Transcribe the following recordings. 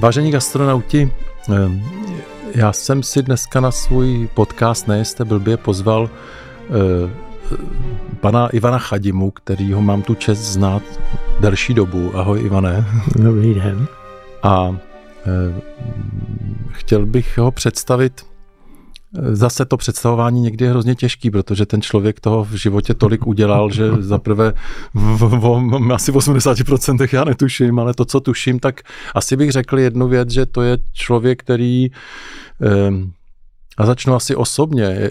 Vážení gastronauti, ehm, já jsem si dneska na svůj podcast Nejste blbě pozval eh, pana Ivana Chadimu, kterýho mám tu čest znát delší dobu. Ahoj Ivane. Dobrý den. A eh, chtěl bych ho představit Zase to představování někdy je hrozně těžký, protože ten člověk toho v životě tolik udělal, že zaprvé v, v, v asi v 80% já netuším, ale to, co tuším, tak asi bych řekl jednu věc, že to je člověk, který a začnu asi osobně. E, e,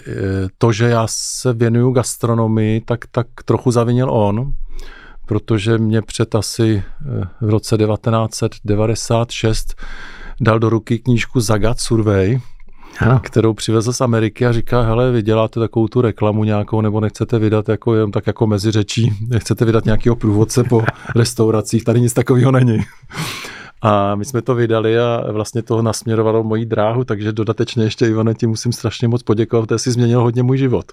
to, že já se věnuju gastronomii, tak, tak trochu zavinil on, protože mě před asi e, v roce 1996 dal do ruky knížku Zagat Survey, ano. kterou přivezl z Ameriky a říká, hele, vy děláte takovou tu reklamu nějakou, nebo nechcete vydat jako jen tak jako mezi řečí, nechcete vydat nějakého průvodce po restauracích, tady nic takového není. A my jsme to vydali a vlastně to nasměrovalo moji dráhu, takže dodatečně ještě Ivane ti musím strašně moc poděkovat, protože jsi změnil hodně můj život.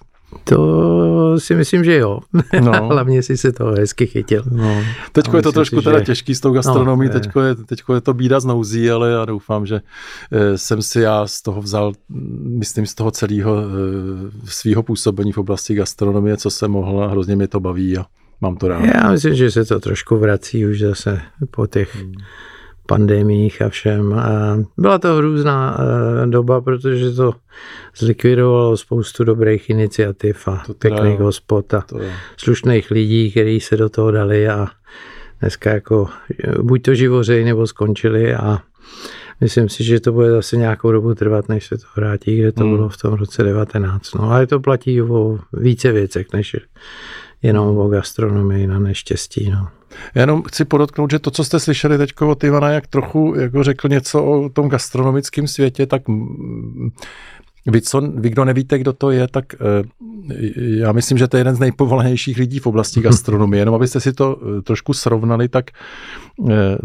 To si myslím, že jo. No. Hlavně si se to hezky chytil. No. Teďko je to trošku si, teda že... těžký s tou gastronomií, no, teďko, je, teďko je to bída z nouzí, ale já doufám, že eh, jsem si já z toho vzal, myslím z toho celého eh, svého působení v oblasti gastronomie, co jsem mohl a hrozně mě to baví a mám to rád. Já myslím, že se to trošku vrací už zase po těch hmm pandemích a všem. Byla to hrůzná eh, doba, protože to zlikvidovalo spoustu dobrých iniciativ a to pěkných hospod a slušných lidí, kteří se do toho dali a dneska jako buď to živořej nebo skončili a myslím si, že to bude zase nějakou dobu trvat, než se to vrátí, kde to hmm. bylo v tom roce 19. No ale to platí o více věcech, než jenom o gastronomii na neštěstí. No. Já jenom chci podotknout, že to, co jste slyšeli teď od Ivana, jak trochu jako řekl něco o tom gastronomickém světě, tak vy, co, vy, kdo nevíte, kdo to je, tak eh, já myslím, že to je jeden z nejpovolanějších lidí v oblasti gastronomie. Jenom abyste si to eh, trošku srovnali, tak eh,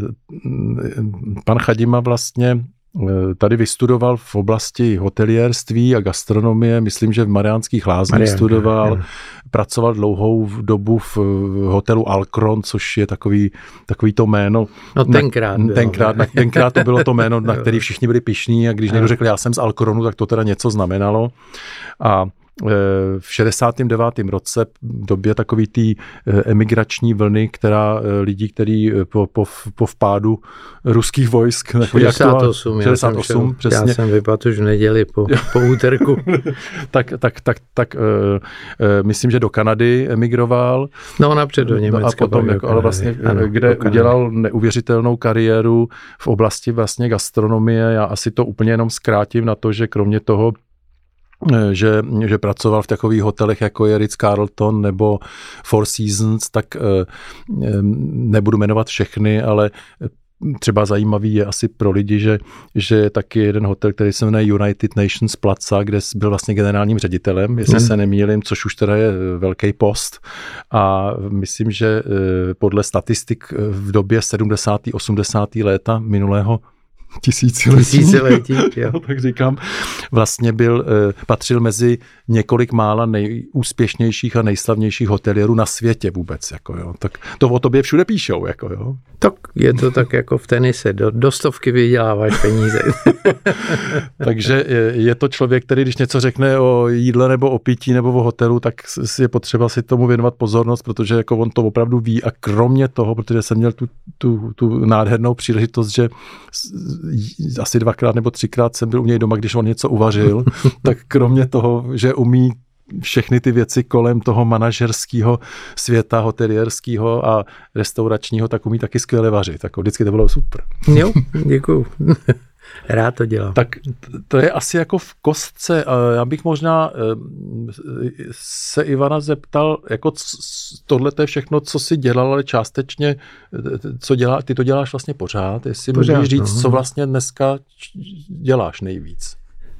pan Chadima vlastně tady vystudoval v oblasti hotelierství a gastronomie, myslím, že v Mariánských lázních Mariánka, studoval, je. pracoval dlouhou dobu v hotelu Alcron, což je takový, takový to jméno. No tenkrát. Na, tenkrát, na, tenkrát to bylo to jméno, na který všichni byli pišní a když někdo řekl, já jsem z Alcronu, tak to teda něco znamenalo. A v 69. roce, v době takový té eh, emigrační vlny, která eh, lidí, který eh, po, po, po vpádu ruských vojsk. 68, 68 já jsem, přesně. Já jsem vypadl už v neděli po, po úterku. tak, tak, tak, tak uh, uh, myslím, že do Kanady emigroval. No napřed do Německa. A potom, jako, ale vlastně, ano, kde udělal neuvěřitelnou kariéru v oblasti vlastně gastronomie. Já asi to úplně jenom zkrátím na to, že kromě toho Eh, že, že pracoval v takových hotelech, jako je Ritz-Carlton nebo Four Seasons, tak eh, eh, nebudu jmenovat všechny, ale třeba zajímavý je asi pro lidi, že, že je taky jeden hotel, který se jmenuje United Nations Plaza, kde byl vlastně generálním ředitelem, jestli hmm. se nemýlím, což už teda je velký post. A myslím, že podle statistik v době 70. 80. léta minulého tisíciletí. Tisíciletí, jo. tak říkám, vlastně byl, eh, patřil mezi několik mála nejúspěšnějších a nejslavnějších hotelierů na světě vůbec. Jako, jo. Tak to o tobě všude píšou. Jako, jo. Tak je to tak jako v tenise, do, do stovky vyděláváš peníze. Takže je to člověk, který když něco řekne o jídle nebo o pití nebo o hotelu, tak je potřeba si tomu věnovat pozornost, protože jako on to opravdu ví a kromě toho, protože jsem měl tu, tu, tu nádhernou příležitost, že asi dvakrát nebo třikrát jsem byl u něj doma, když on něco uvařil, tak kromě toho, že umí všechny ty věci kolem toho manažerského světa, hotelierského a restauračního, tak umí taky skvěle vařit. Tak vždycky to bylo super. Jo, děkuju. Rád to dělám. Tak to je asi jako v kostce. Já bych možná eh, se Ivana zeptal, jako tohle je všechno, co si dělal, ale částečně, eh, co dělá, ty to děláš vlastně pořád. Jestli pořád, můžeš říct, no. co vlastně dneska děláš nejvíc.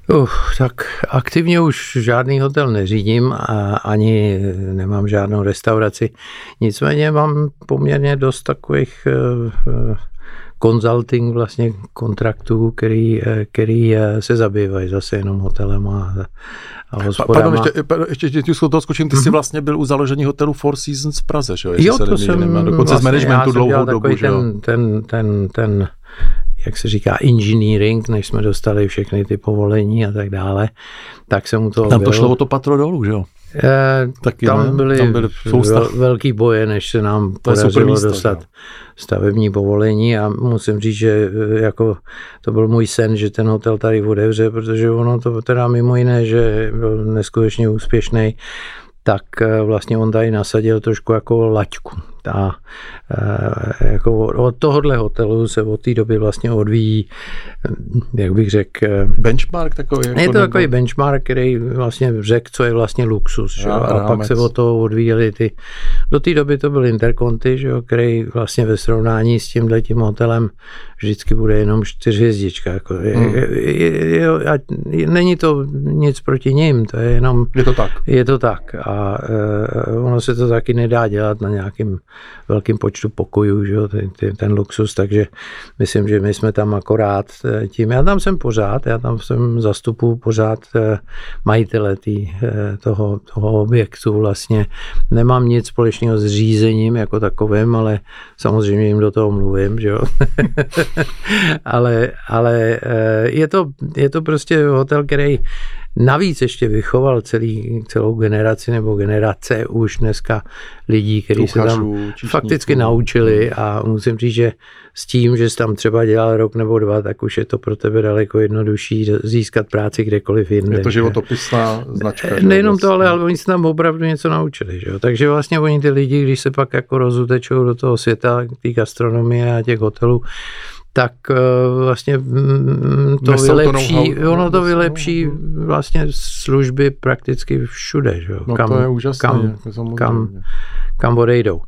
Uh, tak aktivně už žádný hotel neřídím a ani nemám žádnou restauraci. Nicméně mám poměrně dost takových uh, consulting vlastně kontraktů, který, eh, který eh, se zabývají zase jenom hotelem a, a hospodama. Pardon, ještě, pardon, ještě, ještě ještě toho skočím, ty jsi mhm. vlastně byl u založení hotelu Four Seasons v Praze, že jo? Jo, to jsem dokonce vlastně, z managementu dlouhou dobu, že jo? Ten, ten, ten, ten jak se říká, engineering, než jsme dostali všechny ty povolení a tak dále, tak se mu to Tam to šlo o to patro dolů, že jo? Eh, Taky, tam, byly tam byly vel, velký boje, než se nám podařilo místo, dostat jo. stavební povolení a musím říct, že eh, jako to byl můj sen, že ten hotel tady otevře, protože ono to teda mimo jiné, že byl neskutečně úspěšný tak eh, vlastně on tady nasadil trošku jako laťku. A eh, jako od tohohle hotelu se od té doby vlastně odvíjí, eh, jak bych řekl... Benchmark takový? Jako je to nebo... takový benchmark, který vlastně řekl, co je vlastně luxus. Že? A, a pak se od toho odvíjeli ty... Do té doby to byl Interconti, že? který vlastně ve srovnání s tímhle tím hotelem vždycky bude jenom čtyřhvězdička. Jako hmm. je, je, je, je, není to nic proti ním, to je jenom... Je to tak. Je to tak. A e, ono se to taky nedá dělat na nějakým velkým počtu pokojů, že jo, ten, ten, luxus, takže myslím, že my jsme tam akorát e, tím. Já tam jsem pořád, já tam jsem zastupu pořád e, majitele tý, e, toho, toho objektu vlastně. Nemám nic společného s řízením jako takovým, ale samozřejmě jim do toho mluvím, že jo. ale, ale eh, je, to, je to prostě hotel, který navíc ještě vychoval celý, celou generaci nebo generace už dneska lidí, kteří se tam čišníků. fakticky naučili a musím říct, že s tím, že jsi tam třeba dělal rok nebo dva, tak už je to pro tebe daleko jednodušší získat práci kdekoliv jinde. Je to životopisná značka. Nejenom to, ale, ale oni se tam opravdu něco naučili. Že jo? Takže vlastně oni ty lidi, když se pak jako rozutečou do toho světa, té gastronomie a těch hotelů, tak eh, vlastně mm, to Nesou vylepší, to ono to vylepší vlastně služby prakticky všude, že? No kam, to je úžasné, kam, jako kam, kam odejdou.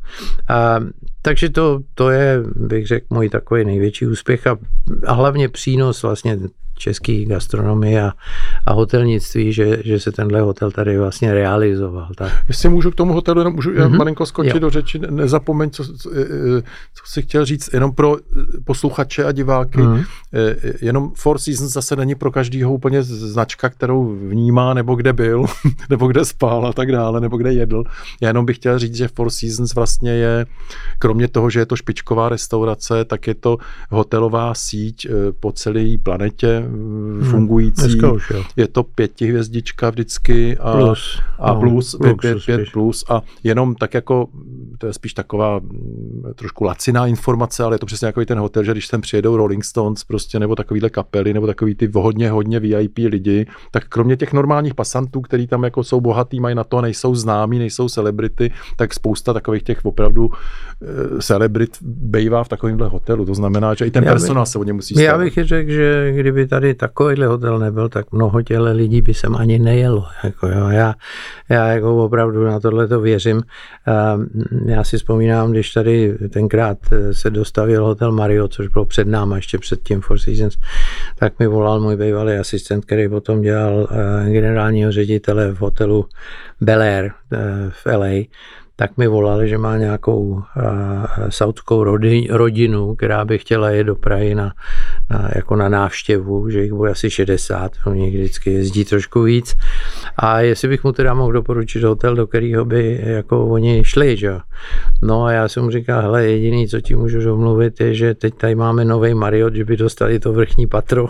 A, takže to, to je, bych řekl, můj takový největší úspěch a, a hlavně přínos vlastně české gastronomie a, a hotelnictví, že, že se tenhle hotel tady vlastně realizoval. Tak. Jestli můžu k tomu hotelu, jenom můžu mm-hmm. malinko skočit jo. do řeči, nezapomeň, co, co, eh, eh, co si chtěl říct, jenom pro posluchače a diváky, mm-hmm. jenom Four Seasons zase není pro každýho úplně značka, kterou vnímá, nebo kde byl, nebo kde spál a tak dále, nebo kde jedl. Já jenom bych chtěl říct, že Four Seasons vlastně je, kromě toho, že je to špičková restaurace, tak je to hotelová síť po celé planetě, fungující. Hmm, už, je to pětihvězdička vždycky a plus, a no, plus, pět, pět, pět plus. A jenom tak jako, to je spíš taková mm, trošku laciná informace, ale je to přesně jako ten hotel, že když sem přijedou Rolling Stones prostě, nebo takovýhle kapely, nebo takový ty hodně, hodně VIP lidi, tak kromě těch normálních pasantů, kteří tam jako jsou bohatý, mají na to, nejsou známí, nejsou celebrity, tak spousta takových těch opravdu celebrit bejvá v takovémhle hotelu. To znamená, že i ten já personál se o ně musí stavit. Já bych řekl, že kdyby tady takovýhle hotel nebyl, tak mnoho těle lidí by sem ani nejelo. Jako jo. Já, já jako opravdu na tohle to věřím. Já si vzpomínám, když tady tenkrát se dostavil hotel Mario, což bylo před náma, ještě před tím Four Seasons, tak mi volal můj bývalý asistent, který potom dělal eh, generálního ředitele v hotelu Bel Air eh, v LA tak mi volali, že má nějakou uh, saudskou rodinu, která by chtěla jet do Prahy na, na, jako na návštěvu, že jich bude asi 60, oni vždycky jezdí trošku víc. A jestli bych mu teda mohl doporučit hotel, do kterého by jako oni šli, že No a já jsem mu říkal, hele, jediný, co ti můžu domluvit, je, že teď tady máme nový Mariot, že by dostali to vrchní patro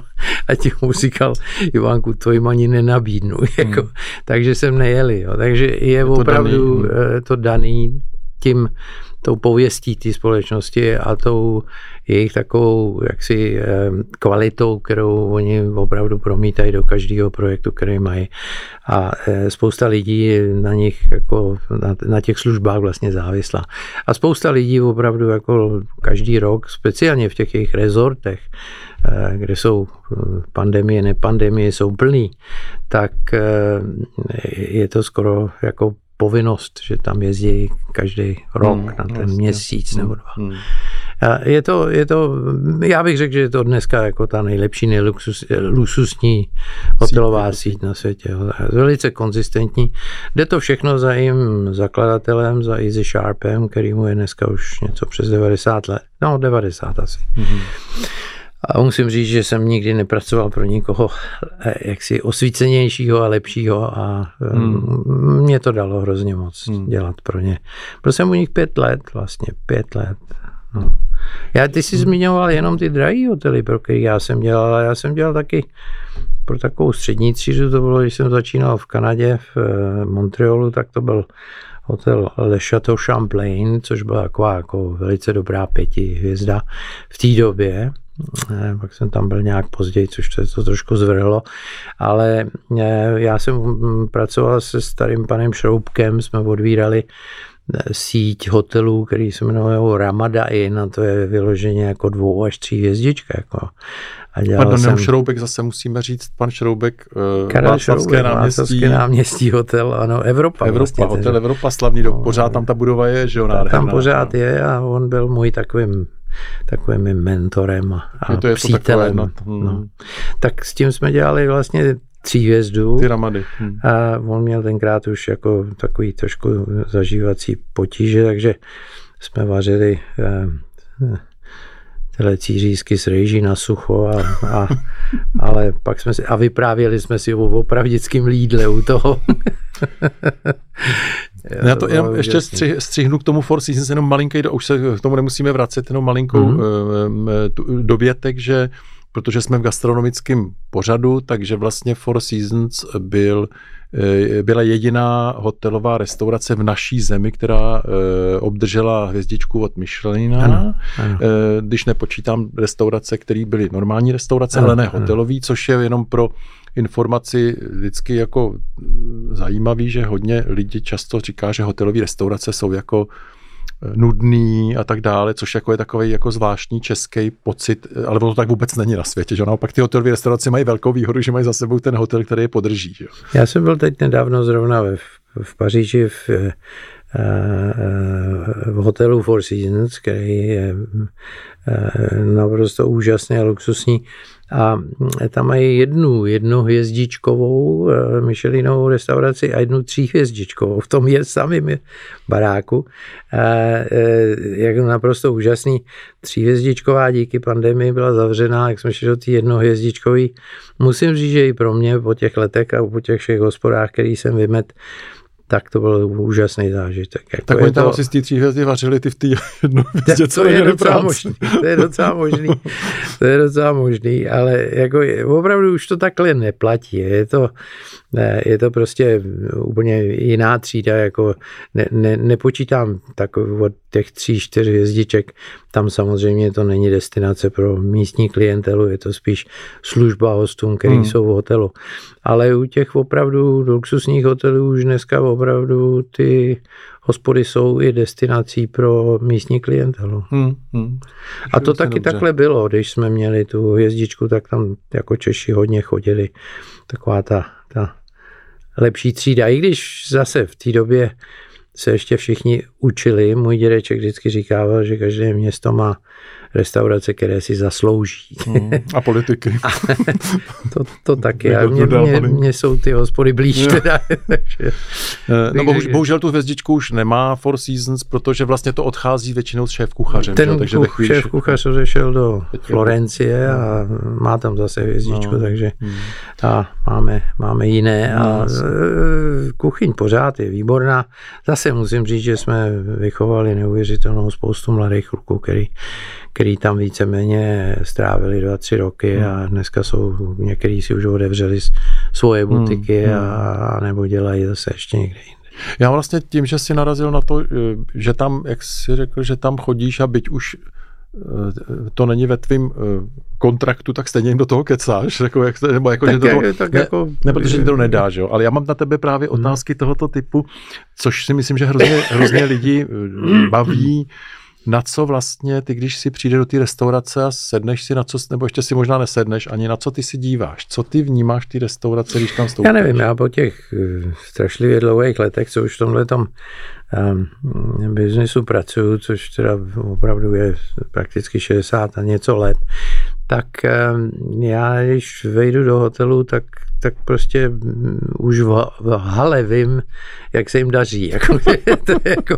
a ti mu říkal, Ivanku, to jim ani nenabídnu. Jako, hmm. Takže jsem nejeli. Jo. Takže je, je to opravdu daný. Eh, to daný tím, tou pověstí té společnosti a tou jejich takovou jaksi kvalitou, kterou oni opravdu promítají do každého projektu, který mají. A eh, spousta lidí na nich jako na, na těch službách vlastně závislá. A spousta lidí opravdu jako každý rok, speciálně v těch jejich rezortech, eh, kde jsou pandemie, nepandemie, jsou plný, tak je to skoro jako povinnost, že tam jezdí každý rok hmm, na ten vlastně. měsíc nebo dva. Hmm. Je to, je to, já bych řekl, že je to dneska jako ta nejlepší, nejluxusní hotelová síť na světě. Velice konzistentní. Jde to všechno za jím zakladatelem, za Easy Sharpem, který mu je dneska už něco přes 90 let. No, 90 asi. Mm-hmm. A musím říct, že jsem nikdy nepracoval pro nikoho eh, jaksi osvícenějšího a lepšího a hmm. mě to dalo hrozně moc hmm. dělat pro ně. Byl jsem u nich pět let, vlastně pět let. No. Já, ty jsi zmiňoval jenom ty drahé hotely, pro které já jsem dělal, ale já jsem dělal taky pro takovou střední třídu, to bylo, když jsem začínal v Kanadě, v eh, Montrealu, tak to byl hotel Le Chateau Champlain, což byla taková jako velice dobrá pětihvězda v té době. Eh, pak jsem tam byl nějak později, což to, to trošku zvrhlo, ale eh, já jsem mm, pracoval se starým panem Šroubkem, jsme odvírali síť hotelů, který se jmenují Ramada Inn a to je vyloženě jako dvou až tří hvězdička. Jako. A Pardon, jsem... Šroubek zase musíme říct, pan Šroubek, Karel Václavské náměstí. náměstí hotel, ano, Evropa. Evropa, vlastně, hotel Evropa, slavný, no, pořád tam ta budova je, že jo, Tam pořád je a on byl můj takovým takovým mentorem a, a to je přítelem. To takové, no. no. Tak s tím jsme dělali vlastně tří hvězdu. Ty ramady. Hmm. A on měl tenkrát už jako takový trošku zažívací potíže, takže jsme vařili eh, telecí řízky s rejží na sucho, a, a, ale pak jsme si, a vyprávěli jsme si o opravdickém lídle u toho. Já to jenom ještě střih, střihnu k tomu Four Seasons, jenom malinký, už se k tomu nemusíme vracet, jenom malinkou mm-hmm. dovětek, že protože jsme v gastronomickém pořadu, takže vlastně Four Seasons byl, eh, byla jediná hotelová restaurace v naší zemi, která eh, obdržela hvězdičku od Michelina, ano, ano. když nepočítám restaurace, které byly normální restaurace, ano, ale ne hotelový, což je jenom pro informaci vždycky jako zajímavý, že hodně lidí často říká, že hotelové restaurace jsou jako eh, nudný a tak dále, což jako je takový jako zvláštní český pocit, eh, ale to tak vůbec není na světě, že naopak ty hotelové restaurace mají velkou výhodu, že mají za sebou ten hotel, který je podrží. Že? Já jsem byl teď nedávno zrovna v, v Paříži v, eh, v hotelu Four Seasons, který je naprosto úžasný a luxusní a tam mají jednu jednohvězdičkovou eh, Michelinovou restauraci a jednu tříhvězdičkovou v tom je samém baráku. Eh, jak naprosto úžasný. Tříhvězdičková díky pandemii byla zavřená, jak jsme šli do té jednohvězdičkové. Musím říct, že i pro mě po těch letech a po těch všech hospodách, který jsem vymet, tak to byl úžasný zážitek. Jako tak oni tam to... asi z té tří hvězdy vařili ty v té jedno co je docela možný, to je docela možný, to je docela možný, ale jako opravdu už to takhle neplatí, je to, je to prostě úplně jiná třída, jako ne, ne, nepočítám tak od těch tří, čtyř hvězdiček, tam samozřejmě to není destinace pro místní klientelu, je to spíš služba hostům, který hmm. jsou v hotelu. Ale u těch opravdu luxusních hotelů už dneska opravdu ty hospody jsou i destinací pro místní klientelu. Hmm, hmm. A to taky dobře. takhle bylo, když jsme měli tu hvězdičku, tak tam jako Češi hodně chodili. Taková ta, ta lepší třída. I když zase v té době se ještě všichni učili. Můj dědeček vždycky říkával, že každé město má restaurace, které si zaslouží. Hmm, a politiky. a to, to taky. A mě, mě, mě jsou ty hospody blíž. Teda, takže, eh, no, bohužel, bohužel tu hvězdičku už nemá Four Seasons, protože vlastně to odchází většinou s šéf kuchařem. Ten takže kuch, chvíli, šéf kuchař odešel do Florencie a má tam zase hvězdičku, no. takže hmm. a máme, máme jiné. A no, kuchyň pořád je výborná. Zase musím říct, že jsme vychovali neuvěřitelnou spoustu mladých kluků, který který tam víceméně strávili dva, tři roky hmm. a dneska jsou, některý si už otevřeli svoje hmm, butiky hmm. a nebo dělají zase ještě někde jinde. Já vlastně tím, že jsi narazil na to, že tam, jak jsi řekl, že tam chodíš a byť už eh, to není ve tvým eh, kontraktu, tak stejně do toho kecáš, jako jak, nebo jako, tak že to toho, tak ne, jako, ne, protože ti to nedá, že jo? ale já mám na tebe právě hmm. otázky hmm. tohoto typu, což si myslím, že hrozně, hrozně lidi eh, baví, na co vlastně ty, když si přijde do té restaurace a sedneš si na co, nebo ještě si možná nesedneš, ani na co ty si díváš? Co ty vnímáš v té restaurace, když tam stoupíš? Já nevím, já po těch eh, strašlivě dlouhých letech, co už v tomhle tom um, biznesu pracuju, což teda opravdu je prakticky 60 a něco let, tak um, já, když vejdu do hotelu, tak tak prostě už v, v hale vím, jak se jim daří. Jako, to je jako,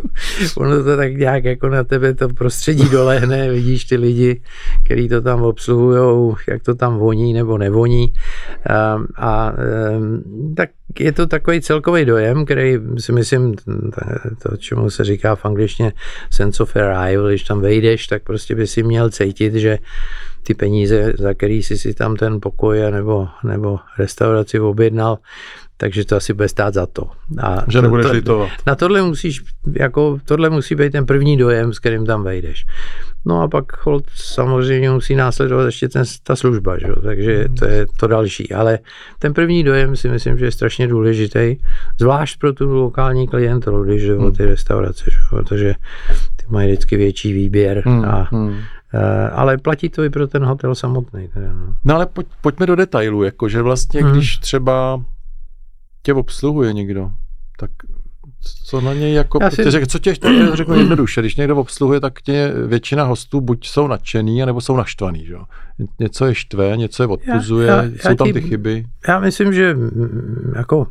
ono to tak nějak jako na tebe to prostředí dolehne, vidíš ty lidi, kteří to tam obsluhují, jak to tam voní nebo nevoní. A, a tak je to takový celkový dojem, který si myslím, to, čemu se říká v angličtině sense of arrival, když tam vejdeš, tak prostě by si měl cítit, že ty peníze, za který jsi si tam ten pokoj nebo, nebo restauraci objednal, takže to asi bude stát za to. A že nebudeš to, litovat. Na tohle musíš, jako, tohle musí být ten první dojem, s kterým tam vejdeš. No a pak hold, samozřejmě musí následovat ještě ten, ta služba, že? takže to je to další. Ale ten první dojem si myslím, že je strašně důležitý, zvlášť pro tu lokální klientelu, když jde hmm. o ty restaurace, že? protože ty mají vždycky větší výběr hmm. a hmm ale platí to i pro ten hotel samotný. Teda, no. no ale pojď, pojďme do detailu, jakože vlastně, hmm. když třeba tě obsluhuje někdo, tak co na něj jako, si... protože, co tě řeknu jednoduše, když někdo obsluhuje, tak tě většina hostů buď jsou nadšený, nebo jsou naštvaný, že? Něco je štve, něco je odpuzuje, já, já, jsou já tam ty chyby. Já myslím, že mm, jako,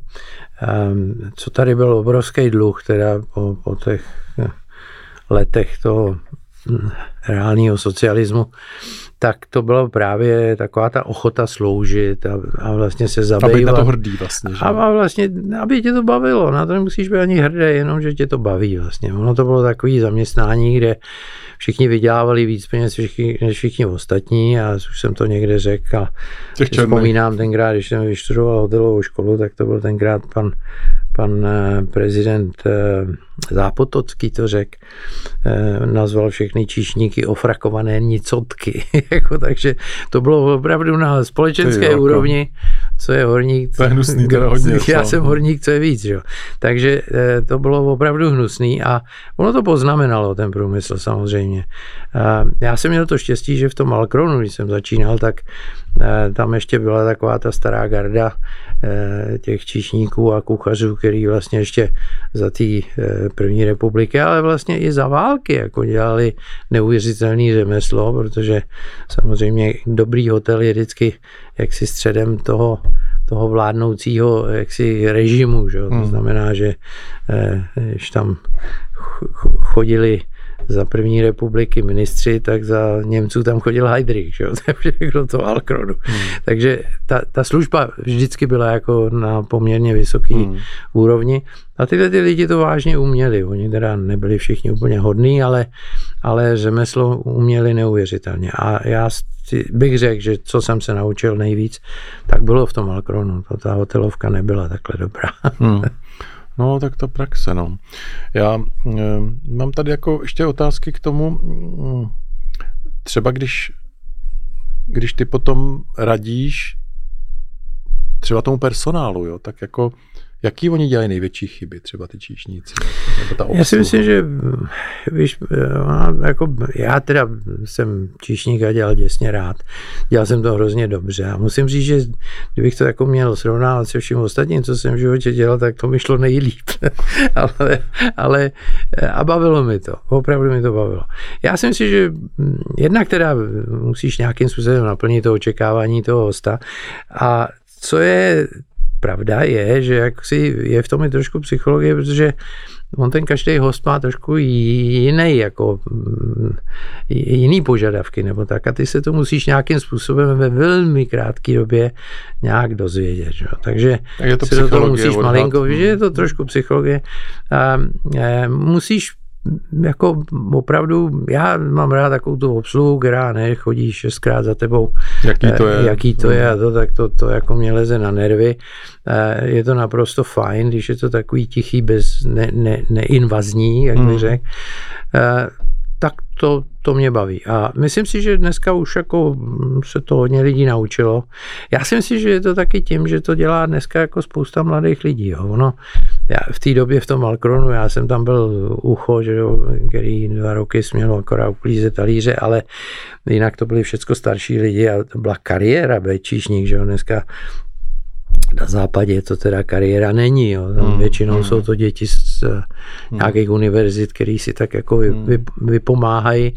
um, co tady byl obrovský dluh, teda po, po těch eh, letech toho reálního socialismu, tak to bylo právě taková ta ochota sloužit a, a vlastně se zabývat. A být na to hrdý vlastně. Že? A, a vlastně, aby tě to bavilo, na to nemusíš být ani hrdý, jenom, že tě to baví vlastně. Ono to bylo takové zaměstnání, kde všichni vydělávali víc peněz všichni, než všichni ostatní a už jsem to někde řekl a vzpomínám tenkrát, když jsem vyštudoval hotelovou školu, tak to byl tenkrát pan pan eh, prezident eh, Zápotocký to řekl, eh, nazval všechny číšníky ofrakované nicotky. jako, takže to bylo opravdu na společenské Ty, úrovni, co je horník. To je hnusný, teda hodně. Já jsem horník, co je víc. Jo. Takže to bylo opravdu hnusný a ono to poznamenalo, ten průmysl samozřejmě. Já jsem měl to štěstí, že v tom Alkronu, když jsem začínal, tak tam ještě byla taková ta stará garda těch číšníků a kuchařů, který vlastně ještě za té eh, první republiky, ale vlastně i za války jako dělali neuvěřitelný řemeslo, protože samozřejmě dobrý hotel je vždycky jaksi středem toho, toho vládnoucího jaksi režimu. Že? To hmm. znamená, že eh, když tam chodili za první republiky ministři, tak za Němců tam chodil Heydrich, že jo? všechno to Alkronu. Hmm. Takže ta, ta služba vždycky byla jako na poměrně vysoký hmm. úrovni a tyhle ty lidi to vážně uměli. Oni teda nebyli všichni úplně hodní, ale, ale řemeslo uměli neuvěřitelně. A já bych řekl, že co jsem se naučil nejvíc, tak bylo v tom Alkronu. To ta hotelovka nebyla takhle dobrá. Hmm. No, tak to praxe, no. Já e, mám tady jako ještě otázky k tomu, mm, třeba když, když ty potom radíš třeba tomu personálu, jo, tak jako Jaký oni dělají největší chyby, třeba ty číšníci? Nebo ta já si myslím, že víš, jako já teda jsem číšník a dělal děsně rád. Dělal jsem to hrozně dobře a musím říct, že kdybych to jako měl srovnávat se vším ostatním, co jsem v životě dělal, tak to mi šlo nejlíp. ale, ale a bavilo mi to, opravdu mi to bavilo. Já si myslím, že jednak teda musíš nějakým způsobem naplnit to očekávání toho hosta a co je pravda je, že jak si je v tom i trošku psychologie, protože on ten každý host má trošku jiný, jako mm, jiný požadavky nebo tak a ty se to musíš nějakým způsobem ve velmi krátké době nějak dozvědět. Že? Takže je to si do toho musíš malinko, že je to trošku psychologie. A, e, musíš jako opravdu, já mám rád takovou tu obsluhu, která ne, chodí šestkrát za tebou. Jaký to je. Eh, jaký to je a to, tak to, to jako mě leze na nervy. Eh, je to naprosto fajn, když je to takový tichý, bez ne, ne, neinvazní, jak bych hmm. řekl eh, tak to, to mě baví. A myslím si, že dneska už jako se to hodně lidí naučilo. Já si myslím, že je to taky tím, že to dělá dneska jako spousta mladých lidí. Jo. Ono, já v té době v tom Alkronu, já jsem tam byl ucho, že jo, který dva roky směl akorát uklízet talíře, ale jinak to byli všechno starší lidi a to byla kariéra být číšník, že jo, dneska na západě to teda kariéra není. Jo. Tam hmm, většinou hmm. jsou to děti z uh, nějakých univerzit, který si tak jako vy, hmm. vy, vypomáhají.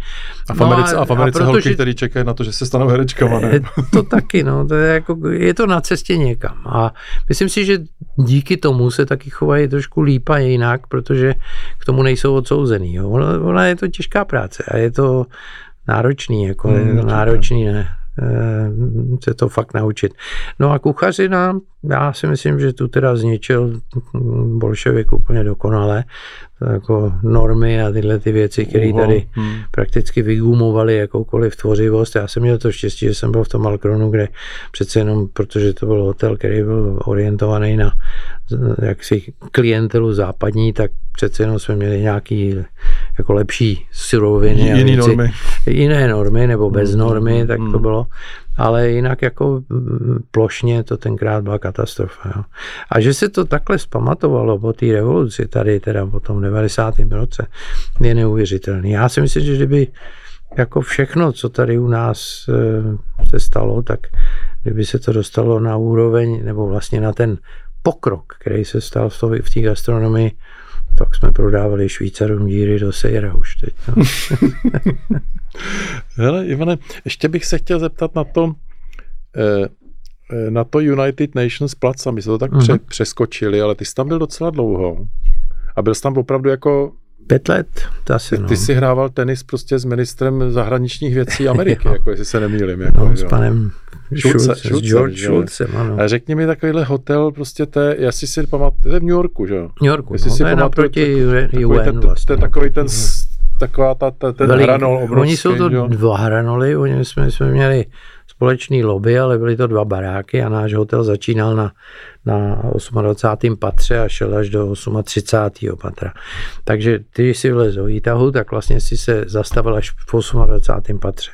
A v Americe, no a, a v Americe a holky, který čekají na to, že se stanou herečkama. Ne? To taky, no. To je, jako, je to na cestě někam. A myslím si, že díky tomu se taky chovají trošku líp a jinak, protože k tomu nejsou odsouzený. Jo. Ona, ona je to těžká práce a je to náročný, jako hmm, je to náročný, ne, Eh, se to fakt naučit. No a kuchařina, já si myslím, že tu teda zničil bolševik úplně dokonale, jako normy a tyhle ty věci, které tady hmm. prakticky vygumovaly jakoukoliv tvořivost. Já jsem měl to štěstí, že jsem byl v tom Alkronu, kde přece jenom, protože to byl hotel, který byl orientovaný na jaksi klientelu západní, tak přece jenom jsme měli nějaký jako lepší suroviny. Jiné normy. Jiné normy nebo bez hmm, normy, hmm, tak to bylo. Ale jinak jako mm, plošně to tenkrát byla katastrofa. Jo. A že se to takhle zpamatovalo po té revoluci tady teda po tom 90. roce je neuvěřitelný. Já si myslím, že kdyby jako všechno, co tady u nás eh, se stalo, tak kdyby se to dostalo na úroveň, nebo vlastně na ten pokrok, který se stal v té gastronomii, tak jsme prodávali Švýcarům díry do sejra už teď. No. Hele, Ivane, ještě bych se chtěl zeptat na to, eh, eh, na to United Nations Plaza. My jsme to tak uh-huh. přeskočili, ale ty jsi tam byl docela dlouho. A byl jsi tam opravdu jako Pět let, to asi, ty, no. ty jsi hrával tenis prostě s ministrem zahraničních věcí Ameriky, jako jestli se nemýlím. Jako, no, s panem Schulze, Schulze, s George Schulze, ano. A řekni mi takovýhle hotel, prostě té, jestli si pamatuju, to je v New Yorku, že jo? New Yorku, jestli no, si to je naproti UN ten, vlastně. To je takový ten, mm. taková ta, ta, ten Velik, hranol obrovský. Oni jsou to jo? dva hranoly, oni jsme, jsme měli společný lobby, ale byly to dva baráky a náš hotel začínal na, na 28. patře a šel až do 38. patra. Takže ty, si vlez do výtahu, tak vlastně si se zastavil až v 28. patře.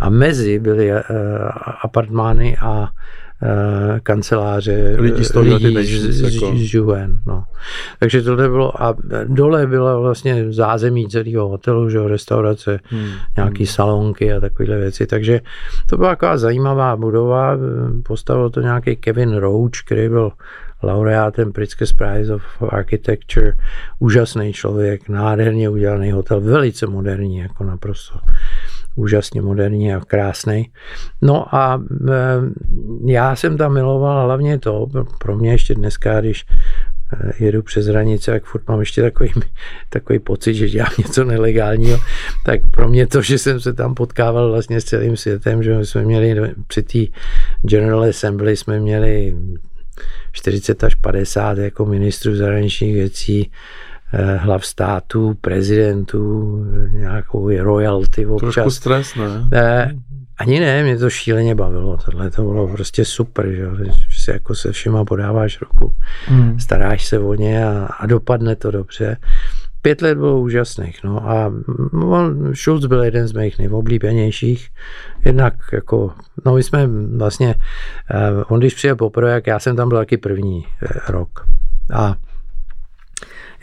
A mezi byly uh, apartmány a Eh, kanceláře lidí z, lidí z, z, jako. z UN. No. Takže tohle bylo, a dole byla vlastně zázemí celého hotelu, že restaurace, hmm. nějaký hmm. salonky a takovéhle věci. Takže to byla taková zajímavá budova. Postavil to nějaký Kevin Roach, který byl laureátem Pritzker Prize of Architecture. Úžasný člověk, nádherně udělaný hotel, velice moderní, jako naprosto úžasně moderní a krásný. No a e, já jsem tam miloval hlavně to, pro mě ještě dneska, když e, jedu přes hranice, jak furt mám ještě takový, takový pocit, že dělám něco nelegálního, tak pro mě to, že jsem se tam potkával vlastně s celým světem, že jsme měli při té General Assembly jsme měli 40 až 50 jako ministrů zahraničních věcí, hlav států, prezidentů, nějakou royalty občas. Trošku stres, ne? ne? Ani ne, mě to šíleně bavilo. Tohle to bylo prostě super, že, že si jako se všema podáváš ruku, hmm. staráš se o ně a, a dopadne to dobře. Pět let bylo úžasných, no a on, Schulz byl jeden z mých nejoblíbenějších, jednak jako, no my jsme vlastně, uh, on když přijel poprvé, jak já jsem tam byl taky první rok a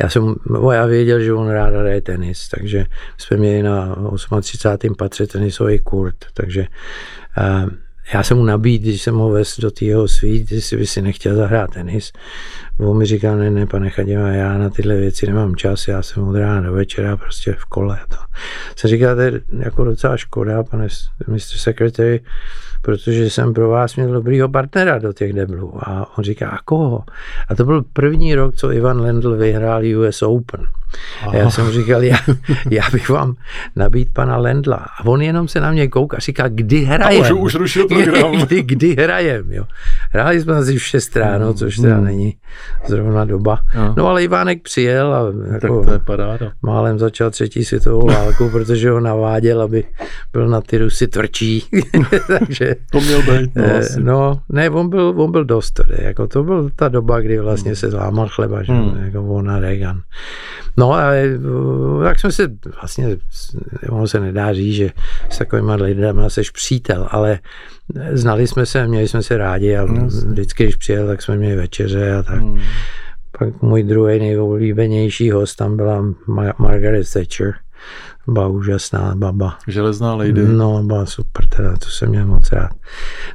já jsem, já věděl, že on rád hraje tenis, takže jsme měli na 38. patře tenisový kurt, takže uh, já jsem mu nabídl, když jsem ho ves do tého svít, jestli by si nechtěl zahrát tenis. On mi říkal, ne, ne, pane Chaděva, já na tyhle věci nemám čas, já jsem od rána do večera prostě v kole. To. Jsem říkal, to je jako docela škoda, pane Mr. Secretary, protože jsem pro vás měl dobrýho partnera do těch deblů. A on říká, a koho? A to byl první rok, co Ivan Lendl vyhrál US Open. A já jsem říkal, já, já bych vám nabít pana Lendla. A on jenom se na mě kouká a říká, kdy hrajem. A už, už rušil program. kdy, kdy hrajem, jo. Hráli jsme asi v 6 ráno, mm, což teda mm. není zrovna doba. No, no ale Ivánek přijel a jako tak to je paráda. málem začal třetí světovou válku, protože ho naváděl, aby byl na ty Rusy tvrdší. Takže, to měl být. No, eh, no, ne, on byl, on byl dost. Jako to byl ta doba, kdy vlastně mm. se zlámal chleba, že? Mm. jako on a Reagan. No a eh, tak jsme se vlastně, ono se nedá říct, že s takovýma lidmi seš přítel, ale znali jsme se, měli jsme se rádi a no, vždycky, když přijel, tak jsme měli večeře a tak. Hmm. Pak můj druhý nejoblíbenější host tam byla Margaret Thatcher. Byla úžasná baba. Železná lady. No, byla super, teda, to jsem měl moc rád.